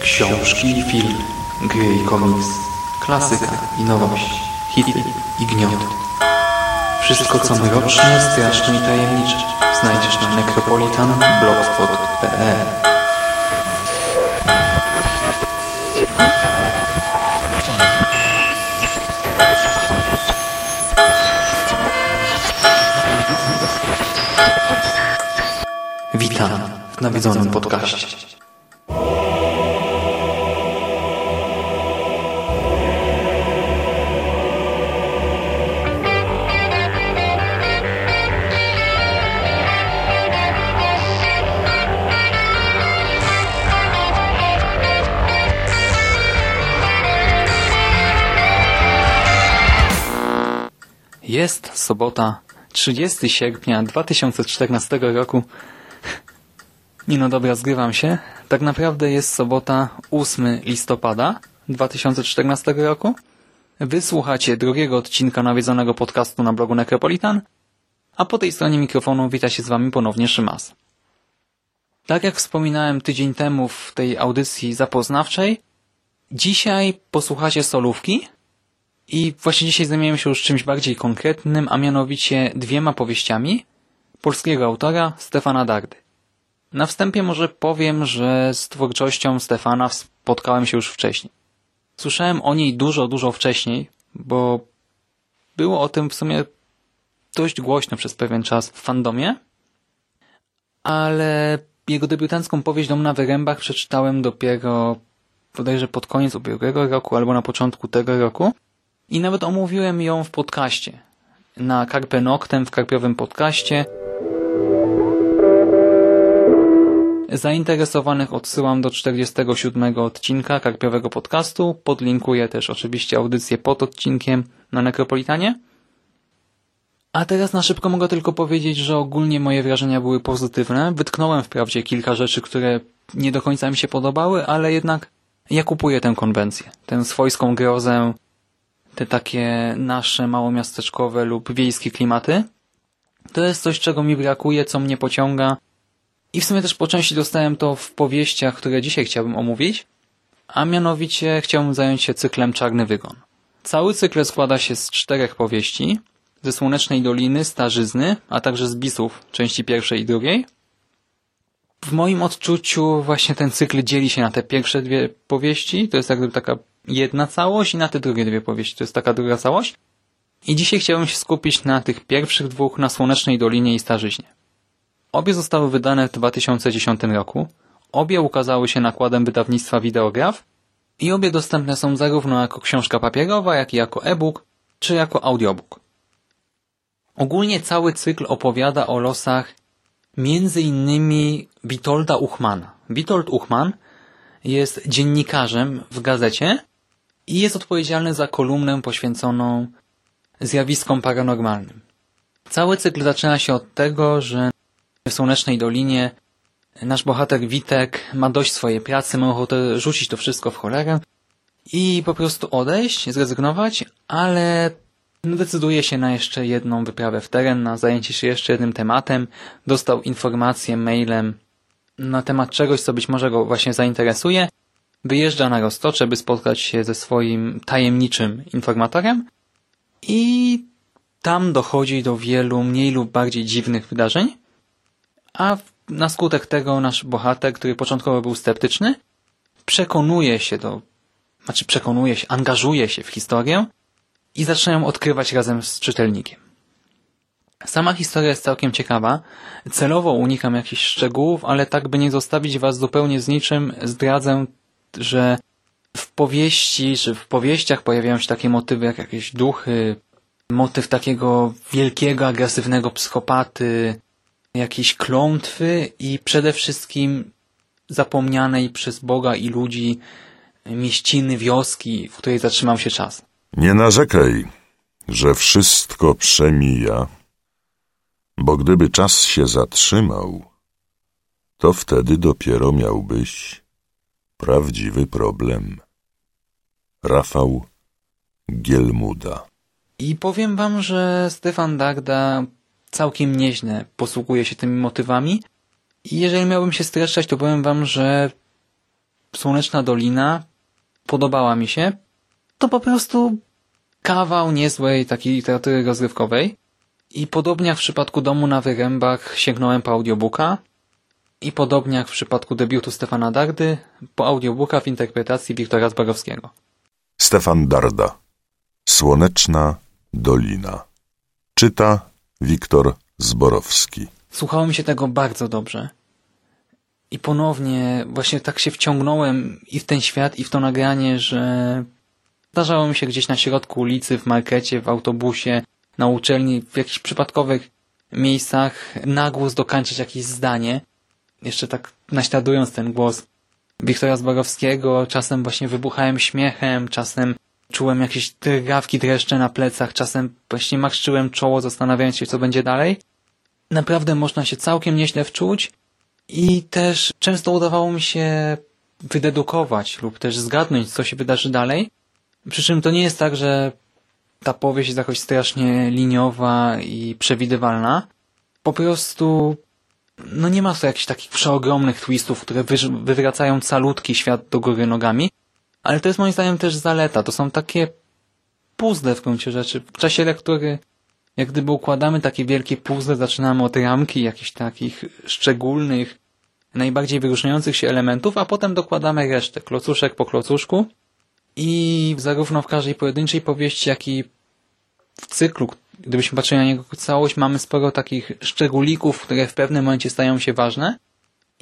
Książki, film, gry i komiks, klasyka i nowość, hity i gniot. Wszystko co mroczne, straszne i tajemnicze znajdziesz na necropolitanblogspot.pl Witam w nawiedzonym podcaście. Jest sobota, 30 sierpnia 2014 roku. Nie no dobra, zgrywam się. Tak naprawdę jest sobota 8 listopada 2014 roku. Wysłuchacie drugiego odcinka nawiedzonego podcastu na blogu Necropolitan, a po tej stronie mikrofonu wita się z Wami ponownie Szymas. Tak jak wspominałem tydzień temu w tej audycji zapoznawczej, dzisiaj posłuchacie solówki, i właśnie dzisiaj zajmiemy się już czymś bardziej konkretnym, a mianowicie dwiema powieściami polskiego autora Stefana Dardy. Na wstępie może powiem, że z twórczością Stefana spotkałem się już wcześniej. Słyszałem o niej dużo, dużo wcześniej, bo było o tym w sumie dość głośno przez pewien czas w fandomie, ale jego debiutancką powieść Dom na Wyrębach przeczytałem dopiero bodajże pod koniec ubiegłego roku albo na początku tego roku i nawet omówiłem ją w podcaście. Na Carpe Noctem w karpiowym podcaście. Zainteresowanych odsyłam do 47 odcinka karpiowego podcastu. Podlinkuję też oczywiście audycję pod odcinkiem na Nekropolitanie. A teraz na szybko mogę tylko powiedzieć, że ogólnie moje wrażenia były pozytywne. Wytknąłem wprawdzie kilka rzeczy, które nie do końca mi się podobały, ale jednak ja kupuję tę konwencję. Tę swojską grozę, te takie nasze małomiasteczkowe lub wiejskie klimaty. To jest coś, czego mi brakuje, co mnie pociąga i w sumie też po części dostałem to w powieściach, które dzisiaj chciałbym omówić, a mianowicie chciałbym zająć się cyklem Czarny Wygon. Cały cykl składa się z czterech powieści, ze Słonecznej Doliny, Starzyzny, a także z Bisów, części pierwszej i drugiej. W moim odczuciu właśnie ten cykl dzieli się na te pierwsze dwie powieści, to jest jakby taka jedna całość i na te drugie dwie powieści. To jest taka druga całość. I dzisiaj chciałbym się skupić na tych pierwszych dwóch, na Słonecznej Dolinie i Starzyźnie. Obie zostały wydane w 2010 roku. Obie ukazały się nakładem wydawnictwa Videograf i obie dostępne są zarówno jako książka papierowa, jak i jako e-book, czy jako audiobook. Ogólnie cały cykl opowiada o losach między innymi Witolda Uchmana. Witold Uchman jest dziennikarzem w gazecie, i jest odpowiedzialny za kolumnę poświęconą zjawiskom paranormalnym. Cały cykl zaczyna się od tego, że w Słonecznej Dolinie. Nasz bohater Witek ma dość swojej pracy, ma ochotę rzucić to wszystko w cholerę i po prostu odejść, zrezygnować, ale decyduje się na jeszcze jedną wyprawę w teren, na zajęcie się jeszcze jednym tematem. Dostał informację mailem na temat czegoś, co być może go właśnie zainteresuje. Wyjeżdża na Roztocze, by spotkać się ze swoim tajemniczym informatorem i tam dochodzi do wielu mniej lub bardziej dziwnych wydarzeń, a na skutek tego nasz bohater, który początkowo był sceptyczny, przekonuje się do, znaczy przekonuje się, angażuje się w historię i zaczyna ją odkrywać razem z czytelnikiem. Sama historia jest całkiem ciekawa. Celowo unikam jakichś szczegółów, ale tak by nie zostawić was zupełnie z niczym, zdradzę że w powieści, czy w powieściach pojawiają się takie motywy jak jakieś duchy, motyw takiego wielkiego, agresywnego psychopaty, jakieś klątwy i przede wszystkim zapomnianej przez Boga i ludzi mieściny, wioski, w której zatrzymał się czas. Nie narzekaj, że wszystko przemija, bo gdyby czas się zatrzymał, to wtedy dopiero miałbyś Prawdziwy problem. Rafał Gielmuda I powiem wam, że Stefan Darda całkiem nieźle posługuje się tymi motywami. I jeżeli miałbym się streszczać, to powiem wam, że Słoneczna Dolina podobała mi się. To po prostu kawał niezłej takiej literatury rozrywkowej. I podobnie jak w przypadku Domu na Wyrębach sięgnąłem po audiobooka. I podobnie jak w przypadku debiutu Stefana Dardy, po audiobooka w interpretacji Wiktora Zborowskiego. Stefan Darda Słoneczna Dolina Czyta Wiktor Zborowski Słuchało mi się tego bardzo dobrze. I ponownie właśnie tak się wciągnąłem i w ten świat, i w to nagranie, że zdarzało mi się gdzieś na środku ulicy, w markecie, w autobusie, na uczelni, w jakichś przypadkowych miejscach nagłos dokańczać jakieś zdanie, jeszcze tak naśladując ten głos Wiktora Zborowskiego, czasem właśnie wybuchałem śmiechem, czasem czułem jakieś drgawki, dreszcze na plecach, czasem właśnie marszczyłem czoło, zastanawiając się, co będzie dalej. Naprawdę można się całkiem nieźle wczuć i też często udawało mi się wydedukować lub też zgadnąć, co się wydarzy dalej. Przy czym to nie jest tak, że ta powieść jest jakoś strasznie liniowa i przewidywalna. Po prostu no nie ma tu jakichś takich przeogromnych twistów, które wywracają calutki świat do góry nogami, ale to jest moim zdaniem też zaleta. To są takie puzzle w gruncie rzeczy. W czasie lektury jak gdyby układamy takie wielkie puzzle, zaczynamy od ramki jakichś takich szczególnych, najbardziej wyróżniających się elementów, a potem dokładamy resztę, klocuszek po klocuszku i zarówno w każdej pojedynczej powieści, jak i w cyklu, gdybyśmy patrzyli na niego całość, mamy sporo takich szczególików, które w pewnym momencie stają się ważne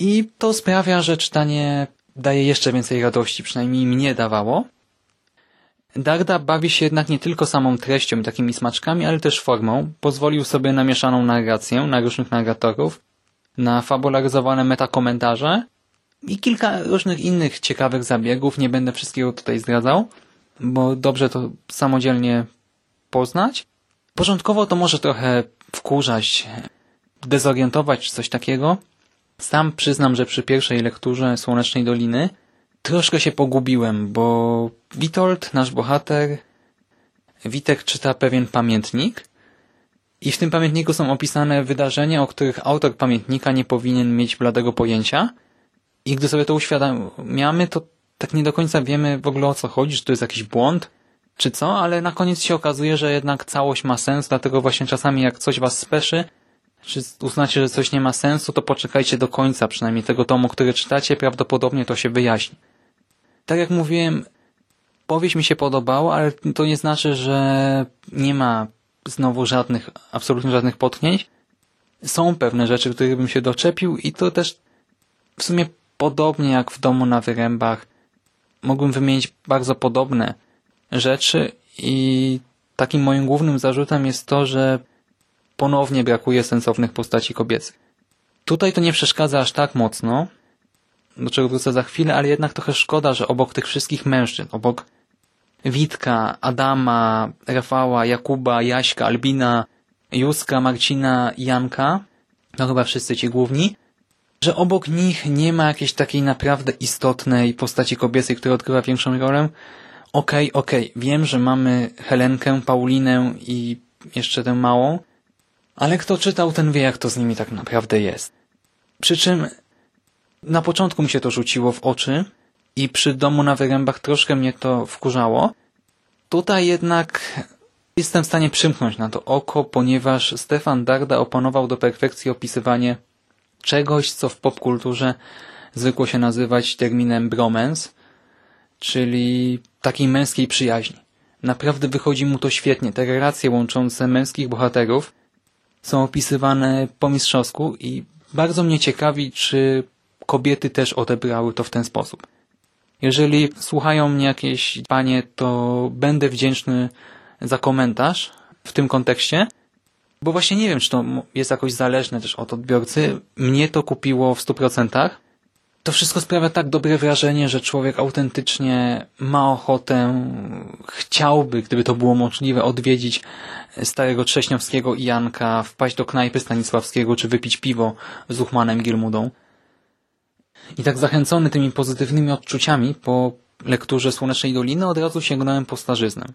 i to sprawia, że czytanie daje jeszcze więcej radości, przynajmniej mnie dawało. Darda bawi się jednak nie tylko samą treścią i takimi smaczkami, ale też formą. Pozwolił sobie na mieszaną narrację, na różnych narratorów, na fabularyzowane metakomentarze i kilka różnych innych ciekawych zabiegów. Nie będę wszystkiego tutaj zdradzał, bo dobrze to samodzielnie poznać. Początkowo to może trochę wkurzać, dezorientować czy coś takiego. Sam przyznam, że przy pierwszej lekturze Słonecznej Doliny troszkę się pogubiłem, bo Witold, nasz bohater, Witek czyta pewien pamiętnik i w tym pamiętniku są opisane wydarzenia, o których autor pamiętnika nie powinien mieć bladego pojęcia. I gdy sobie to uświadamiamy, to tak nie do końca wiemy w ogóle o co chodzi, czy to jest jakiś błąd, czy co, ale na koniec się okazuje, że jednak całość ma sens, dlatego właśnie czasami jak coś was speszy, czy uznacie, że coś nie ma sensu, to poczekajcie do końca przynajmniej tego tomu, który czytacie, prawdopodobnie to się wyjaśni. Tak jak mówiłem, powieść mi się podobała, ale to nie znaczy, że nie ma znowu żadnych, absolutnie żadnych potknięć. Są pewne rzeczy, których bym się doczepił i to też w sumie podobnie jak w domu na wyrębach mógłbym wymienić bardzo podobne rzeczy i takim moim głównym zarzutem jest to, że ponownie brakuje sensownych postaci kobiecych. Tutaj to nie przeszkadza aż tak mocno, do czego wrócę za chwilę, ale jednak trochę szkoda, że obok tych wszystkich mężczyzn, obok Witka, Adama, Rafała, Jakuba, Jaśka, Albina, Józka, Marcina Janka, no chyba wszyscy ci główni, że obok nich nie ma jakiejś takiej naprawdę istotnej postaci kobiecej, która odgrywa większą rolę. Okej, okay, okej, okay, wiem, że mamy Helenkę, Paulinę i jeszcze tę małą, ale kto czytał, ten wie, jak to z nimi tak naprawdę jest. Przy czym na początku mi się to rzuciło w oczy i przy domu na wyrębach troszkę mnie to wkurzało. Tutaj jednak jestem w stanie przymknąć na to oko, ponieważ Stefan Darda opanował do perfekcji opisywanie czegoś, co w popkulturze zwykło się nazywać terminem bromance, czyli takiej męskiej przyjaźni. Naprawdę wychodzi mu to świetnie. Te relacje łączące męskich bohaterów są opisywane po mistrzowsku i bardzo mnie ciekawi, czy kobiety też odebrały to w ten sposób. Jeżeli słuchają mnie jakieś panie, to będę wdzięczny za komentarz w tym kontekście, bo właśnie nie wiem, czy to jest jakoś zależne też od odbiorcy. Mnie to kupiło w 100%. To wszystko sprawia tak dobre wrażenie, że człowiek autentycznie ma ochotę, chciałby, gdyby to było możliwe, odwiedzić starego Trześniowskiego i Janka, wpaść do knajpy Stanisławskiego, czy wypić piwo z Uchmanem Gilmudą. I tak zachęcony tymi pozytywnymi odczuciami po lekturze Słonecznej Doliny od razu sięgnąłem po starzyznę.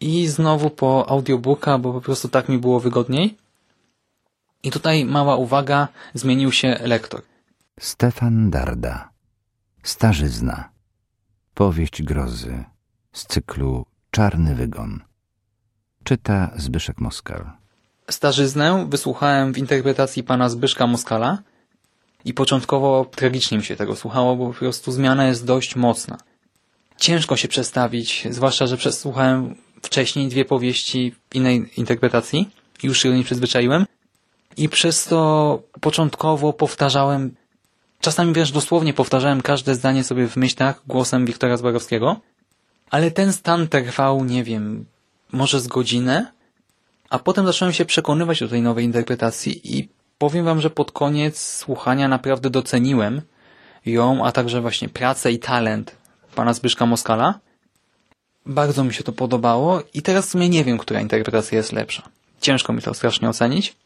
i znowu po audiobooka, bo po prostu tak mi było wygodniej. I tutaj mała uwaga, zmienił się lektor. Stefan Darda Starzyzna Powieść grozy z cyklu Czarny Wygon Czyta Zbyszek Moskal Starzyznę wysłuchałem w interpretacji pana Zbyszka Moskala i początkowo tragicznie mi się tego słuchało, bo po prostu zmiana jest dość mocna. Ciężko się przestawić, zwłaszcza, że przesłuchałem wcześniej dwie powieści innej interpretacji. Już się do niej przyzwyczaiłem. I przez to początkowo powtarzałem, czasami wręcz dosłownie powtarzałem każde zdanie sobie w myślach głosem Wiktora Zborowskiego. Ale ten stan trwał, nie wiem, może z godzinę, a potem zacząłem się przekonywać do tej nowej interpretacji i powiem wam, że pod koniec słuchania naprawdę doceniłem ją, a także właśnie pracę i talent pana Zbyszka Moskala. Bardzo mi się to podobało i teraz w sumie nie wiem, która interpretacja jest lepsza. Ciężko mi to strasznie ocenić.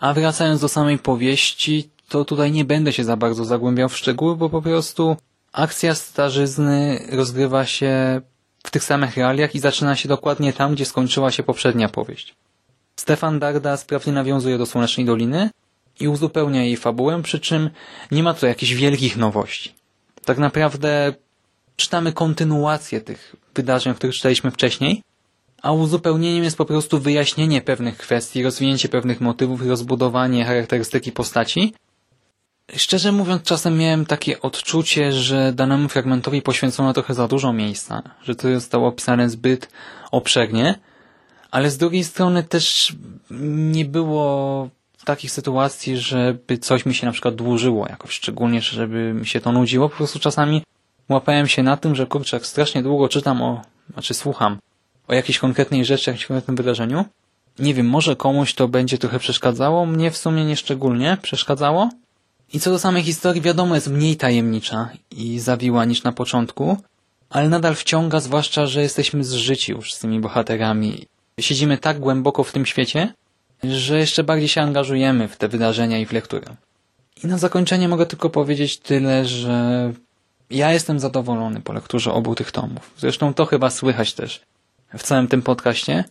A wracając do samej powieści, to tutaj nie będę się za bardzo zagłębiał w szczegóły, bo po prostu akcja starzyzny rozgrywa się w tych samych realiach i zaczyna się dokładnie tam, gdzie skończyła się poprzednia powieść. Stefan Darda sprawnie nawiązuje do Słonecznej Doliny i uzupełnia jej fabułę, przy czym nie ma tu jakichś wielkich nowości. Tak naprawdę czytamy kontynuację tych wydarzeń, o których czytaliśmy wcześniej, a uzupełnieniem jest po prostu wyjaśnienie pewnych kwestii, rozwinięcie pewnych motywów i rozbudowanie charakterystyki postaci. Szczerze mówiąc, czasem miałem takie odczucie, że danemu fragmentowi poświęcono trochę za dużo miejsca, że to zostało opisane zbyt obszernie, ale z drugiej strony też nie było takich sytuacji, żeby coś mi się na przykład dłużyło jakoś, szczególnie, żeby mi się to nudziło. Po prostu czasami łapałem się na tym, że kurczę, strasznie długo czytam o, znaczy słucham o jakiejś konkretnej rzeczy, jakimś konkretnym wydarzeniu. Nie wiem, może komuś to będzie trochę przeszkadzało, mnie w sumie nie szczególnie przeszkadzało. I co do samej historii, wiadomo, jest mniej tajemnicza i zawiła niż na początku, ale nadal wciąga, zwłaszcza, że jesteśmy zżyci już z tymi bohaterami. Siedzimy tak głęboko w tym świecie, że jeszcze bardziej się angażujemy w te wydarzenia i w lekturę. I na zakończenie mogę tylko powiedzieć tyle, że ja jestem zadowolony po lekturze obu tych tomów. Zresztą to chyba słychać też w całym tym podcaście.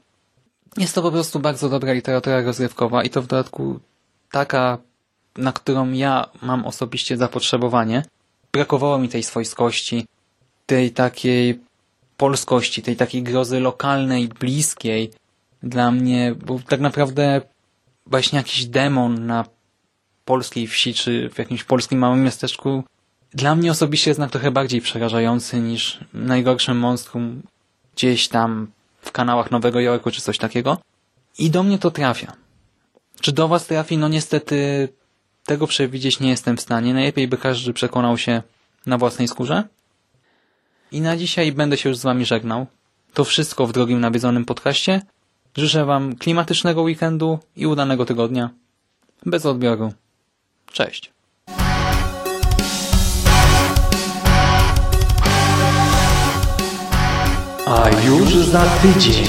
Jest to po prostu bardzo dobra literatura rozrywkowa i to w dodatku taka, na którą ja mam osobiście zapotrzebowanie. Brakowało mi tej swojskości, tej takiej polskości, tej takiej grozy lokalnej, bliskiej dla mnie, bo tak naprawdę właśnie jakiś demon na polskiej wsi, czy w jakimś polskim małym miasteczku dla mnie osobiście jest jednak trochę bardziej przerażający niż najgorsze monstrum gdzieś tam w kanałach Nowego Jorku, czy coś takiego. I do mnie to trafia. Czy do was trafi? No niestety tego przewidzieć nie jestem w stanie. Najlepiej by każdy przekonał się na własnej skórze. I na dzisiaj będę się już z wami żegnał. To wszystko w drogim nawiedzonym podcaście. Życzę wam klimatycznego weekendu i udanego tygodnia. Bez odbioru. Cześć. A już za tydzień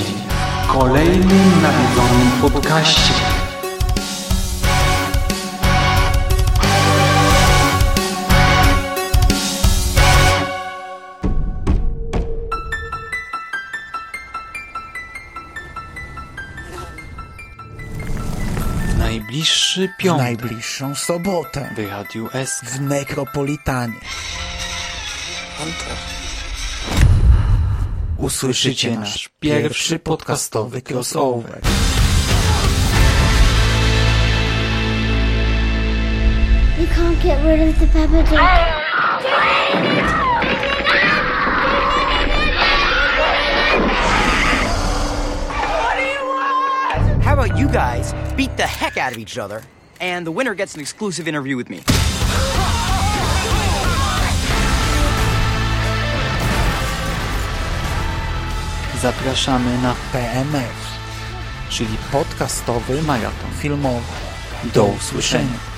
w kolejnym nawiedzonym podcaście. W najbliższy w piątek najbliższą sobotę w Radiu SK. w Nekropolitanie. Usłyszycie nasz pierwszy podcastowy crossover. You can't get rid of the Peppa Pig. How about you guys beat the heck out of each other, and the winner gets an exclusive interview with me? Zapraszamy na PMF, czyli podcastowy maraton. filmowy. Do usłyszenia.